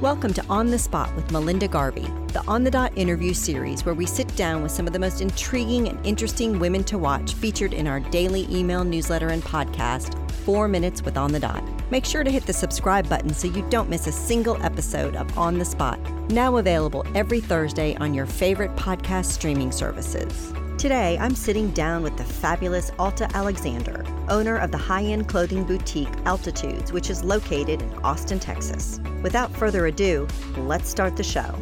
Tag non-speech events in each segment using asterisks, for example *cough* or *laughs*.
Welcome to On the Spot with Melinda Garvey, the On the Dot interview series where we sit down with some of the most intriguing and interesting women to watch featured in our daily email newsletter and podcast, Four Minutes with On the Dot. Make sure to hit the subscribe button so you don't miss a single episode of On the Spot, now available every Thursday on your favorite podcast streaming services. Today, I'm sitting down with the fabulous Alta Alexander, owner of the high end clothing boutique Altitudes, which is located in Austin, Texas. Without further ado, let's start the show.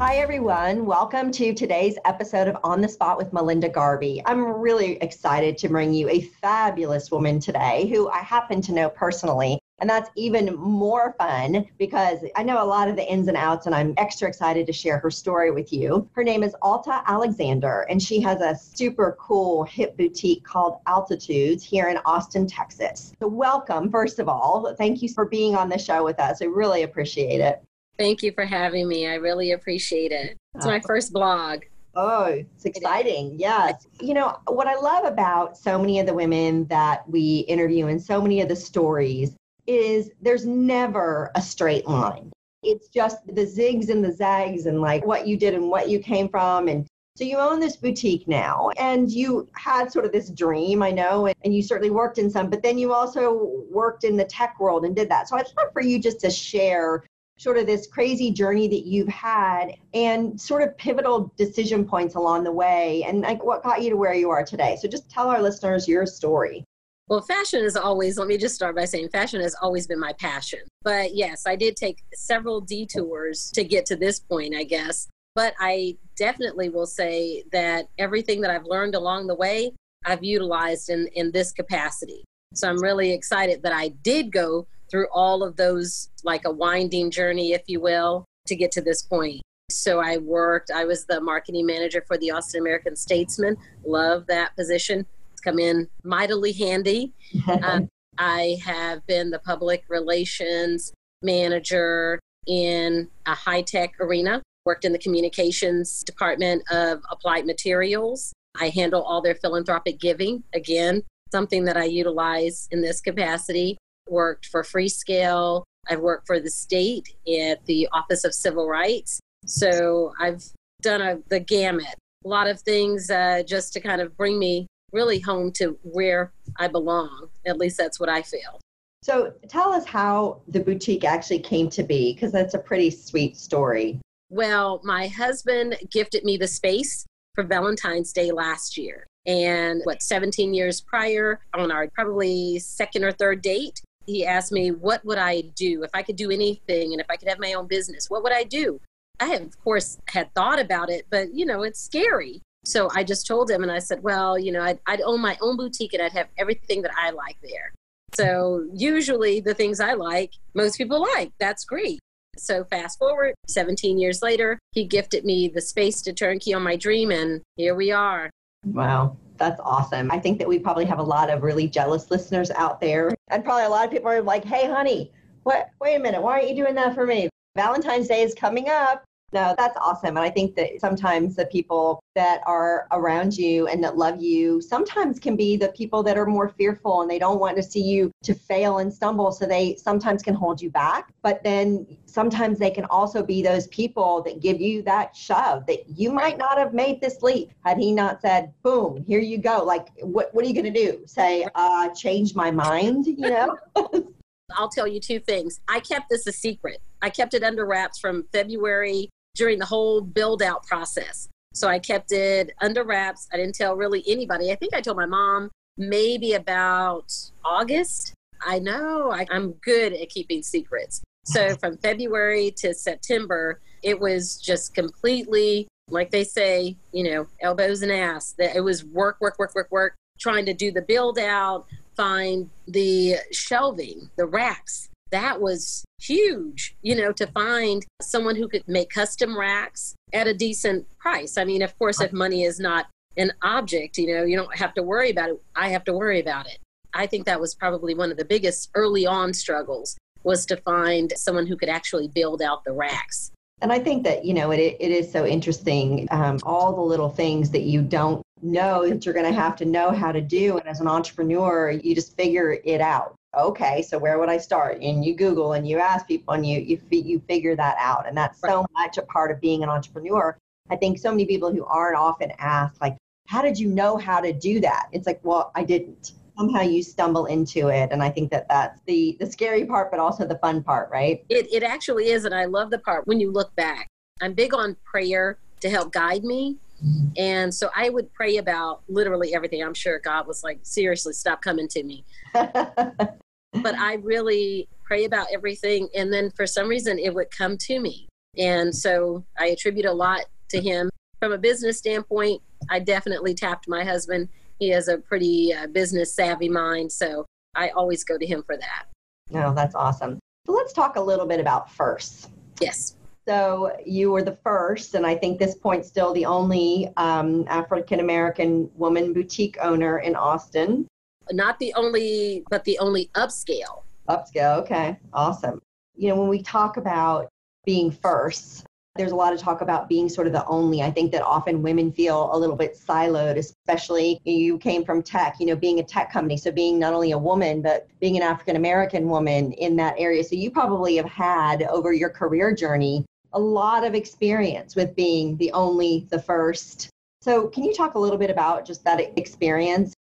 Hi, everyone. Welcome to today's episode of On the Spot with Melinda Garvey. I'm really excited to bring you a fabulous woman today who I happen to know personally. And that's even more fun because I know a lot of the ins and outs, and I'm extra excited to share her story with you. Her name is Alta Alexander, and she has a super cool hip boutique called Altitudes here in Austin, Texas. So, welcome, first of all. Thank you for being on the show with us. I really appreciate it. Thank you for having me. I really appreciate it. It's my uh, first blog. Oh, it's exciting. Yes. You know, what I love about so many of the women that we interview and so many of the stories is there's never a straight line. It's just the zigs and the zags and like what you did and what you came from. And so you own this boutique now and you had sort of this dream, I know, and, and you certainly worked in some, but then you also worked in the tech world and did that. So I'd love for you just to share sort of this crazy journey that you've had and sort of pivotal decision points along the way and like what got you to where you are today. So just tell our listeners your story. Well, fashion is always, let me just start by saying fashion has always been my passion. But yes, I did take several detours to get to this point, I guess. But I definitely will say that everything that I've learned along the way, I've utilized in, in this capacity. So I'm really excited that I did go through all of those, like a winding journey, if you will, to get to this point. So I worked, I was the marketing manager for the Austin American Statesman. Love that position come in mightily handy. *laughs* um, I have been the public relations manager in a high tech arena, worked in the communications department of applied materials. I handle all their philanthropic giving, again, something that I utilize in this capacity. Worked for Freescale. I've worked for the state at the Office of Civil Rights. So I've done a, the gamut. A lot of things uh, just to kind of bring me really home to where I belong. At least that's what I feel. So tell us how the boutique actually came to be, because that's a pretty sweet story. Well, my husband gifted me the space for Valentine's Day last year. And what, 17 years prior, on our probably second or third date, he asked me, What would I do if I could do anything and if I could have my own business? What would I do? I have, of course, had thought about it, but you know, it's scary. So I just told him and I said, well, you know, I'd, I'd own my own boutique and I'd have everything that I like there. So usually the things I like, most people like. That's great. So fast forward 17 years later, he gifted me the space to turnkey on my dream, and here we are. Wow, that's awesome. I think that we probably have a lot of really jealous listeners out there, and probably a lot of people are like, "Hey, honey, what? Wait a minute, why aren't you doing that for me? Valentine's Day is coming up. No, that's awesome. And I think that sometimes the people that are around you and that love you sometimes can be the people that are more fearful and they don't want to see you to fail and stumble. So they sometimes can hold you back. But then sometimes they can also be those people that give you that shove that you might not have made this leap had he not said, boom, here you go. Like, what, what are you going to do? Say, uh, change my mind, you know? *laughs* I'll tell you two things. I kept this a secret. I kept it under wraps from February during the whole build out process. So I kept it under wraps. I didn't tell really anybody. I think I told my mom maybe about August. I know I, am good at keeping secrets. So *laughs* from February to September, it was just completely, like they say, you know, elbows and ass. That it was work, work, work, work, work, trying to do the build out, find the shelving, the racks, that was huge, you know, to find someone who could make custom racks at a decent price. I mean, of course, if money is not an object, you know, you don't have to worry about it. I have to worry about it. I think that was probably one of the biggest early on struggles was to find someone who could actually build out the racks. And I think that, you know, it, it is so interesting, um, all the little things that you don't know that you're going to have to know how to do. And as an entrepreneur, you just figure it out okay, so where would I start? And you Google and you ask people and you you you figure that out. And that's so much a part of being an entrepreneur. I think so many people who aren't often asked like, how did you know how to do that? It's like, well, I didn't. Somehow you stumble into it, and I think that that's the the scary part, but also the fun part, right? It it actually is, and I love the part when you look back. I'm big on prayer to help guide me. Mm-hmm. And so I would pray about literally everything. I'm sure God was like, seriously, stop coming to me. *laughs* but I really pray about everything. And then for some reason, it would come to me. And so I attribute a lot to him. From a business standpoint, I definitely tapped my husband. He has a pretty uh, business savvy mind. So I always go to him for that. No, oh, that's awesome. So let's talk a little bit about firsts. Yes. So you were the first, and I think this point still the only um, African American woman boutique owner in Austin. Not the only, but the only upscale. Upscale, okay, awesome. You know, when we talk about being first, there's a lot of talk about being sort of the only. I think that often women feel a little bit siloed, especially you came from tech, you know, being a tech company. So being not only a woman, but being an African American woman in that area. So you probably have had over your career journey a lot of experience with being the only, the first. So, can you talk a little bit about just that experience?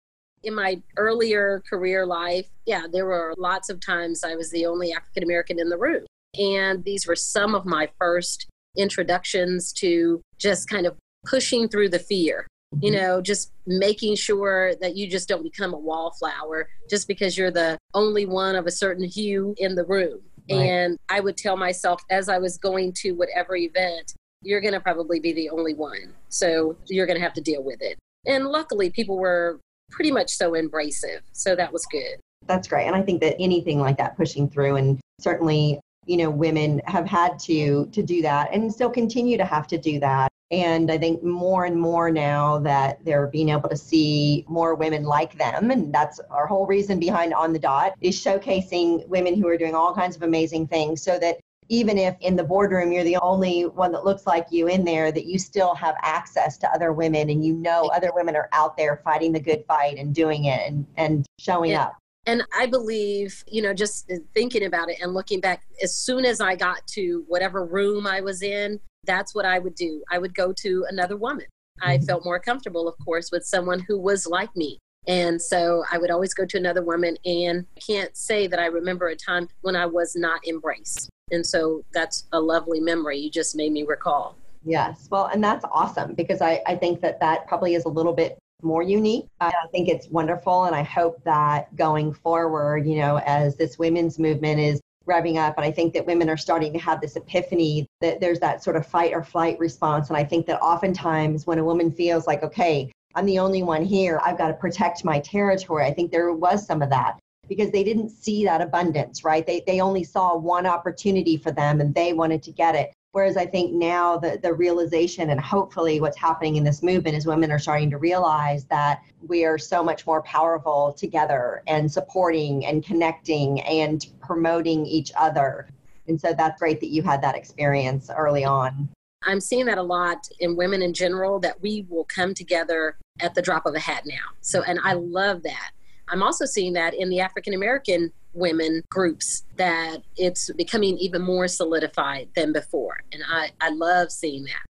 In my earlier career life, yeah, there were lots of times I was the only African American in the room. And these were some of my first introductions to just kind of pushing through the fear. You mm-hmm. know, just making sure that you just don't become a wallflower just because you're the only one of a certain hue in the room. Right. And I would tell myself as I was going to whatever event, you're going to probably be the only one. So you're going to have to deal with it. And luckily, people were pretty much so embracive. So that was good. That's great. And I think that anything like that pushing through and certainly you know women have had to to do that and still continue to have to do that and I think more and more now that they're being able to see more women like them, and that's our whole reason behind On the Dot, is showcasing women who are doing all kinds of amazing things so that even if in the boardroom you're the only one that looks like you in there, that you still have access to other women and you know other women are out there fighting the good fight and doing it and, and showing yeah. up. And I believe, you know, just thinking about it and looking back, as soon as I got to whatever room I was in, that's what I would do. I would go to another woman. I mm-hmm. felt more comfortable, of course, with someone who was like me. And so I would always go to another woman. And I can't say that I remember a time when I was not embraced. And so that's a lovely memory you just made me recall. Yes. Well, and that's awesome because I, I think that that probably is a little bit more unique. I think it's wonderful. And I hope that going forward, you know, as this women's movement is revving up. And I think that women are starting to have this epiphany that there's that sort of fight or flight response. And I think that oftentimes when a woman feels like, okay, I'm the only one here, I've got to protect my territory, I think there was some of that because they didn't see that abundance, right? They, they only saw one opportunity for them and they wanted to get it. Whereas I think now the, the realization and hopefully what's happening in this movement is women are starting to realize that we are so much more powerful together and supporting and connecting and promoting each other. And so that's great that you had that experience early on. I'm seeing that a lot in women in general that we will come together at the drop of a hat now. So, and I love that. I'm also seeing that in the African American women groups that it's becoming even more solidified than before. And I, I love seeing that.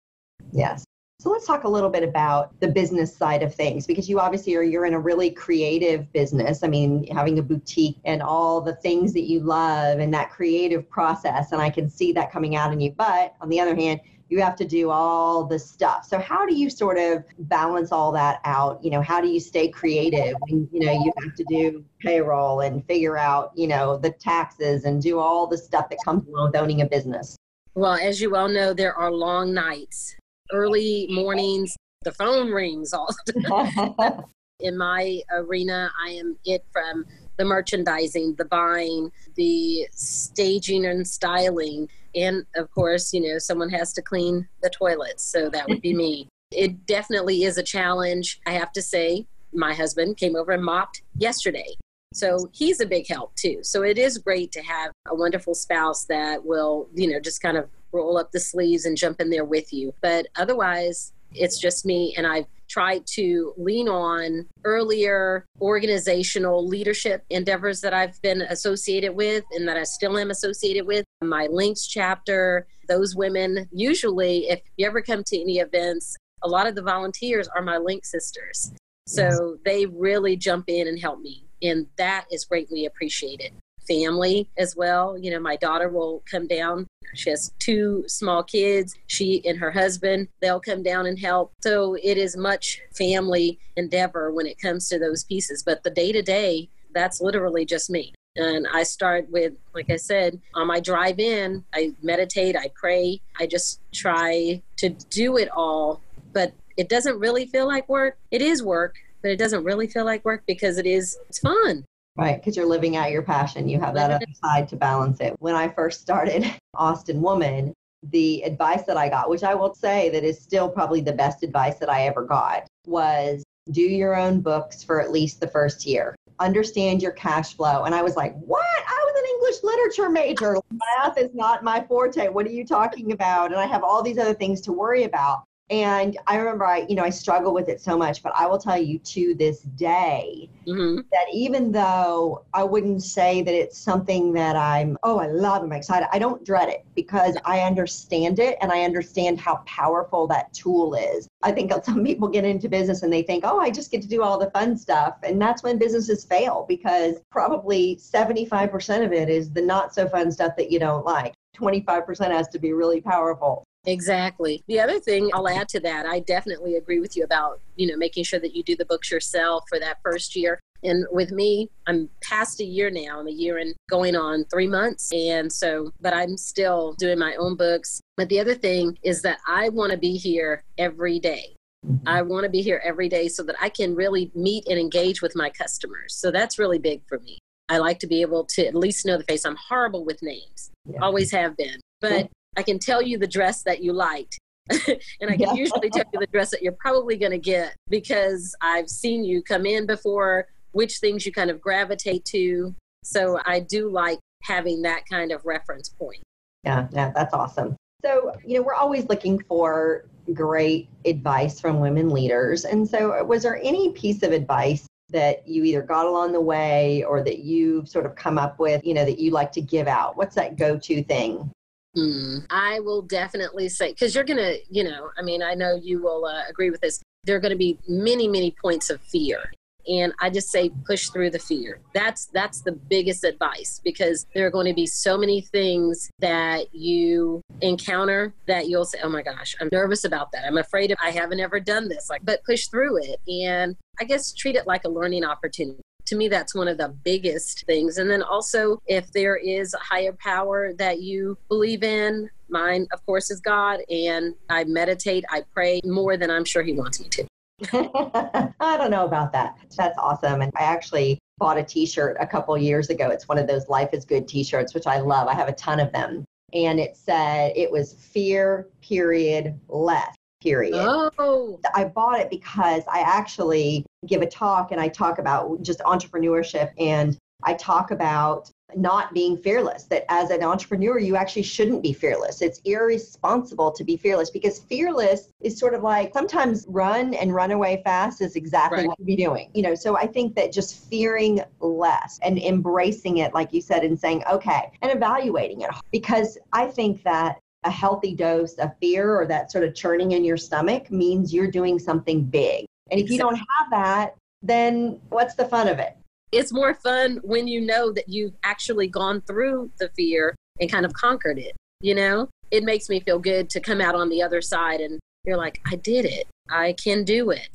Yes. So let's talk a little bit about the business side of things because you obviously are you're in a really creative business. I mean, having a boutique and all the things that you love and that creative process and I can see that coming out in you. But on the other hand, you have to do all the stuff. So how do you sort of balance all that out? You know, how do you stay creative when, you know, you have to do payroll and figure out, you know, the taxes and do all the stuff that comes along with owning a business? Well, as you all know, there are long nights, early mornings, the phone rings all the time. *laughs* In my arena, I am it from the merchandising, the buying, the staging and styling, and of course, you know, someone has to clean the toilets. So that would be *laughs* me. It definitely is a challenge. I have to say, my husband came over and mopped yesterday. So he's a big help too. So it is great to have a wonderful spouse that will, you know, just kind of roll up the sleeves and jump in there with you. But otherwise, it's just me and I've tried to lean on earlier organizational leadership endeavors that I've been associated with and that I still am associated with. My links chapter, those women, usually, if you ever come to any events, a lot of the volunteers are my link sisters. So yes. they really jump in and help me. And that is greatly appreciated family as well. You know, my daughter will come down. She has two small kids. She and her husband, they'll come down and help. So it is much family endeavor when it comes to those pieces. But the day to day, that's literally just me. And I start with, like I said, on my drive in, I meditate, I pray, I just try to do it all. But it doesn't really feel like work. It is work, but it doesn't really feel like work because it is, it's fun. Right, because you're living out your passion. You have that other *laughs* side to balance it. When I first started *laughs* Austin Woman, the advice that I got, which I will say that is still probably the best advice that I ever got, was do your own books for at least the first year. Understand your cash flow. And I was like, what? I was an English literature major. Math is not my forte. What are you talking about? And I have all these other things to worry about. And I remember I, you know, I struggle with it so much, but I will tell you to this day mm-hmm. that even though I wouldn't say that it's something that I'm, oh, I love, I'm excited, I don't dread it because I understand it and I understand how powerful that tool is. I think some people get into business and they think, oh, I just get to do all the fun stuff. And that's when businesses fail because probably 75% of it is the not so fun stuff that you don't like. 25% has to be really powerful. Exactly. The other thing I'll add to that, I definitely agree with you about, you know, making sure that you do the books yourself for that first year. And with me, I'm past a year now. I'm a year and going on three months. And so, but I'm still doing my own books. But the other thing is that I want to be here every day. Mm-hmm. I want to be here every day so that I can really meet and engage with my customers. So that's really big for me. I like to be able to at least know the face. I'm horrible with names, yeah. always have been. But I can tell you the dress that you liked. *laughs* and I can usually tell you the dress that you're probably going to get because I've seen you come in before, which things you kind of gravitate to. So I do like having that kind of reference point. Yeah, yeah, that's awesome. So, you know, we're always looking for great advice from women leaders. And so, was there any piece of advice that you either got along the way or that you've sort of come up with, you know, that you like to give out? What's that go to thing Mm, I will definitely say, because you're going to, you know, I mean, I know you will uh, agree with this. There are going to be many, many points of fear. And I just say push through the fear. That's that's the biggest advice because there are going to be so many things that you encounter that you'll say, "Oh my gosh, I'm nervous about that. I'm afraid of I haven't ever done this." Like, but push through it and I guess treat it like a learning opportunity to me that's one of the biggest things. And then also if there is a higher power that you believe in mine of course is god. And i meditate i pray more than i'm sure he wants me to. *laughs* I don't know about that. That's awesome. And i actually bought a t-shirt a couple years ago. It's one of those life is good t-shirts which i love. I have a ton of them. And it said it was fear period less period. Oh. I bought it because I actually give a talk and I talk about just entrepreneurship and I talk about not being fearless that as an entrepreneur you actually shouldn't be fearless it's irresponsible to be fearless because fearless is sort of like sometimes run and run away fast is exactly right. what you be doing you know so i think that just fearing less and embracing it like you said and saying okay and evaluating it because i think that a healthy dose of fear or that sort of churning in your stomach means you're doing something big. And if you don't have that, then what's the fun of it? It's more fun when you know that you've actually gone through the fear and kind of conquered it. You know, it makes me feel good to come out on the other side and you're like, I did it. I can do it.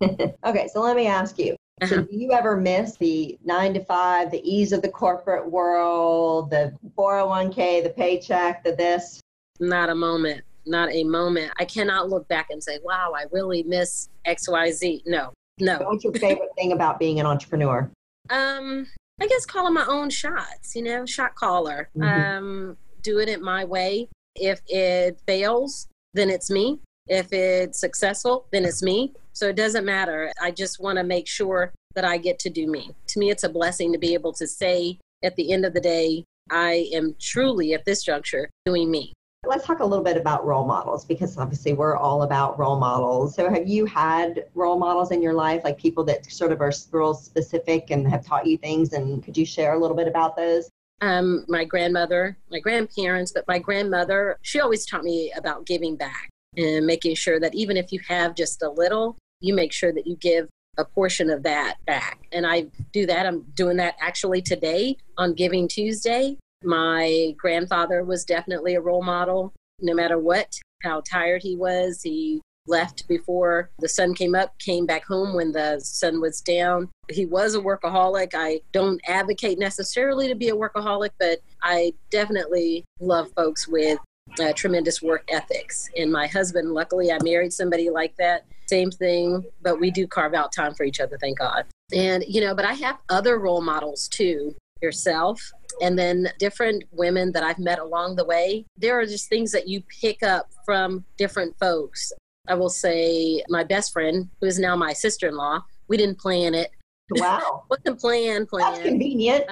*laughs* okay, so let me ask you. So, uh-huh. do you ever miss the nine to five, the ease of the corporate world, the 401k, the paycheck, the this? Not a moment. Not a moment. I cannot look back and say, wow, I really miss XYZ. No, no. What's your favorite thing about being an entrepreneur? Um, I guess calling my own shots, you know, shot caller. Mm-hmm. Um, doing it my way. If it fails, then it's me. If it's successful, then it's me. So it doesn't matter. I just want to make sure that I get to do me. To me, it's a blessing to be able to say at the end of the day, I am truly at this juncture doing me Let's talk a little bit about role models because obviously we're all about role models. So, have you had role models in your life, like people that sort of are real specific and have taught you things? And could you share a little bit about those? Um, my grandmother, my grandparents, but my grandmother, she always taught me about giving back and making sure that even if you have just a little, you make sure that you give a portion of that back. And I do that. I'm doing that actually today on Giving Tuesday. My grandfather was definitely a role model. No matter what, how tired he was, he left before the sun came up, came back home when the sun was down. He was a workaholic. I don't advocate necessarily to be a workaholic, but I definitely love folks with uh, tremendous work ethics. And my husband, luckily, I married somebody like that. Same thing, but we do carve out time for each other, thank God. And, you know, but I have other role models too yourself and then different women that I've met along the way. There are just things that you pick up from different folks. I will say my best friend, who is now my sister in law, we didn't plan it. Wow. *laughs* Wasn't plan, plan. That's convenient.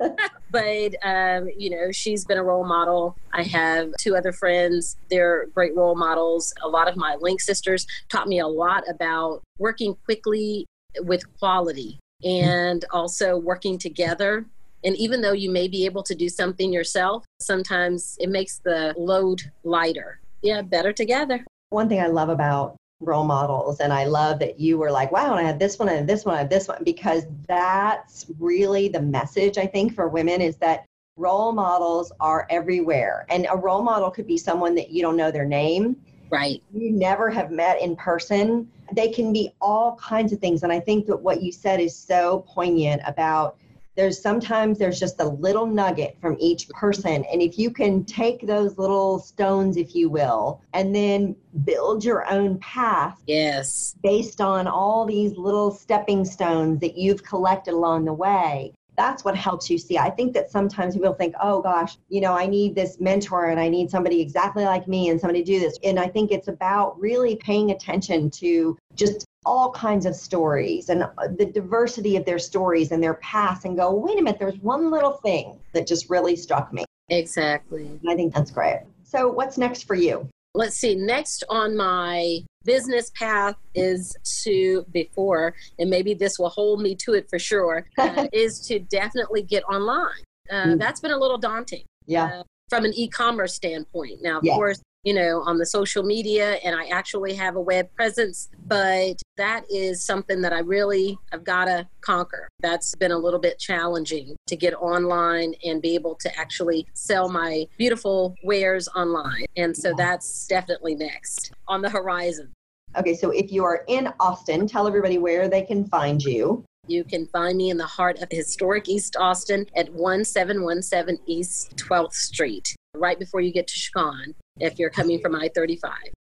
*laughs* but, um, you know, she's been a role model. I have two other friends. They're great role models. A lot of my Link sisters taught me a lot about working quickly with quality and also working together. And even though you may be able to do something yourself, sometimes it makes the load lighter. Yeah, better together. One thing I love about role models. And I love that you were like, wow, and I have this one, and this one, I have this one, because that's really the message, I think, for women is that role models are everywhere. And a role model could be someone that you don't know their name. Right. You never have met in person. They can be all kinds of things. And I think that what you said is so poignant about there's sometimes there's just a little nugget from each person and if you can take those little stones if you will and then build your own path yes based on all these little stepping stones that you've collected along the way that's what helps you see. I think that sometimes people think, oh gosh, you know, I need this mentor and I need somebody exactly like me and somebody to do this. And I think it's about really paying attention to just all kinds of stories and uh, the diversity of their stories and their past and go, wait a minute, there's one little thing that just really struck me. Exactly. And I think that's great. So, what's next for you? Let's see. Next on my business path is to, before, and maybe this will hold me to it for sure, *laughs* uh, is to definitely get online. Uh, mm. That's been a little daunting. Yeah. Uh, from an e commerce standpoint. Now, of yeah. course, you know, on the social media and I actually have a web presence, but that is something that I really I've got to conquer. That's been a little bit challenging to get online and be able to actually sell my beautiful wares online. And so that's definitely next on the horizon. Okay, so if you are in Austin, tell everybody where they can find you. You can find me in the heart of historic East Austin at 1717 East 12th Street, right before you get to Chicon if you're coming from I 35.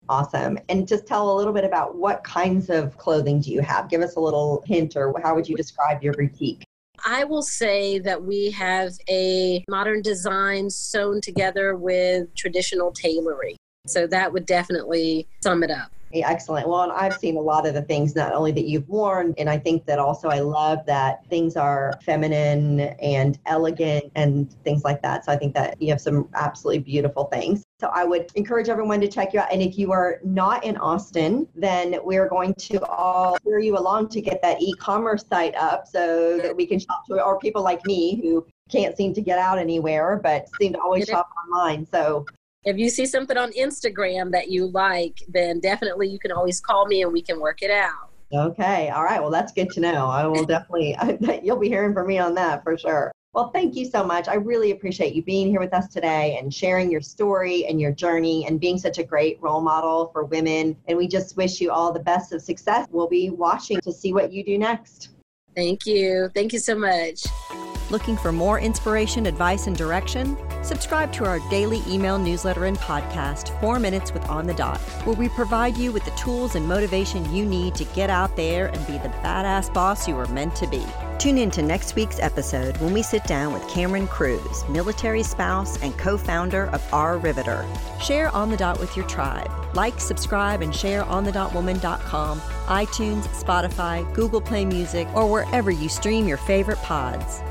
Awesome. And just tell a little bit about what kinds of clothing do you have? Give us a little hint, or how would you describe your boutique? I will say that we have a modern design sewn together with traditional tailoring. So that would definitely sum it up. Excellent. Well, and I've seen a lot of the things not only that you've worn, and I think that also I love that things are feminine and elegant and things like that. So I think that you have some absolutely beautiful things. So I would encourage everyone to check you out. And if you are not in Austin, then we're going to all cheer you along to get that e-commerce site up so that we can shop to it, or people like me who can't seem to get out anywhere but seem to always shop online. So if you see something on Instagram that you like, then definitely you can always call me and we can work it out. Okay. All right. Well, that's good to know. I will *laughs* definitely, you'll be hearing from me on that for sure. Well, thank you so much. I really appreciate you being here with us today and sharing your story and your journey and being such a great role model for women. And we just wish you all the best of success. We'll be watching to see what you do next. Thank you. Thank you so much. Looking for more inspiration, advice, and direction? Subscribe to our daily email newsletter and podcast, Four Minutes with On the Dot, where we provide you with the tools and motivation you need to get out there and be the badass boss you were meant to be. Tune in to next week's episode when we sit down with Cameron Cruz, military spouse and co founder of Our Riveter. Share On the Dot with your tribe. Like, subscribe, and share on the onthedotwoman.com, iTunes, Spotify, Google Play Music, or wherever you stream your favorite pods.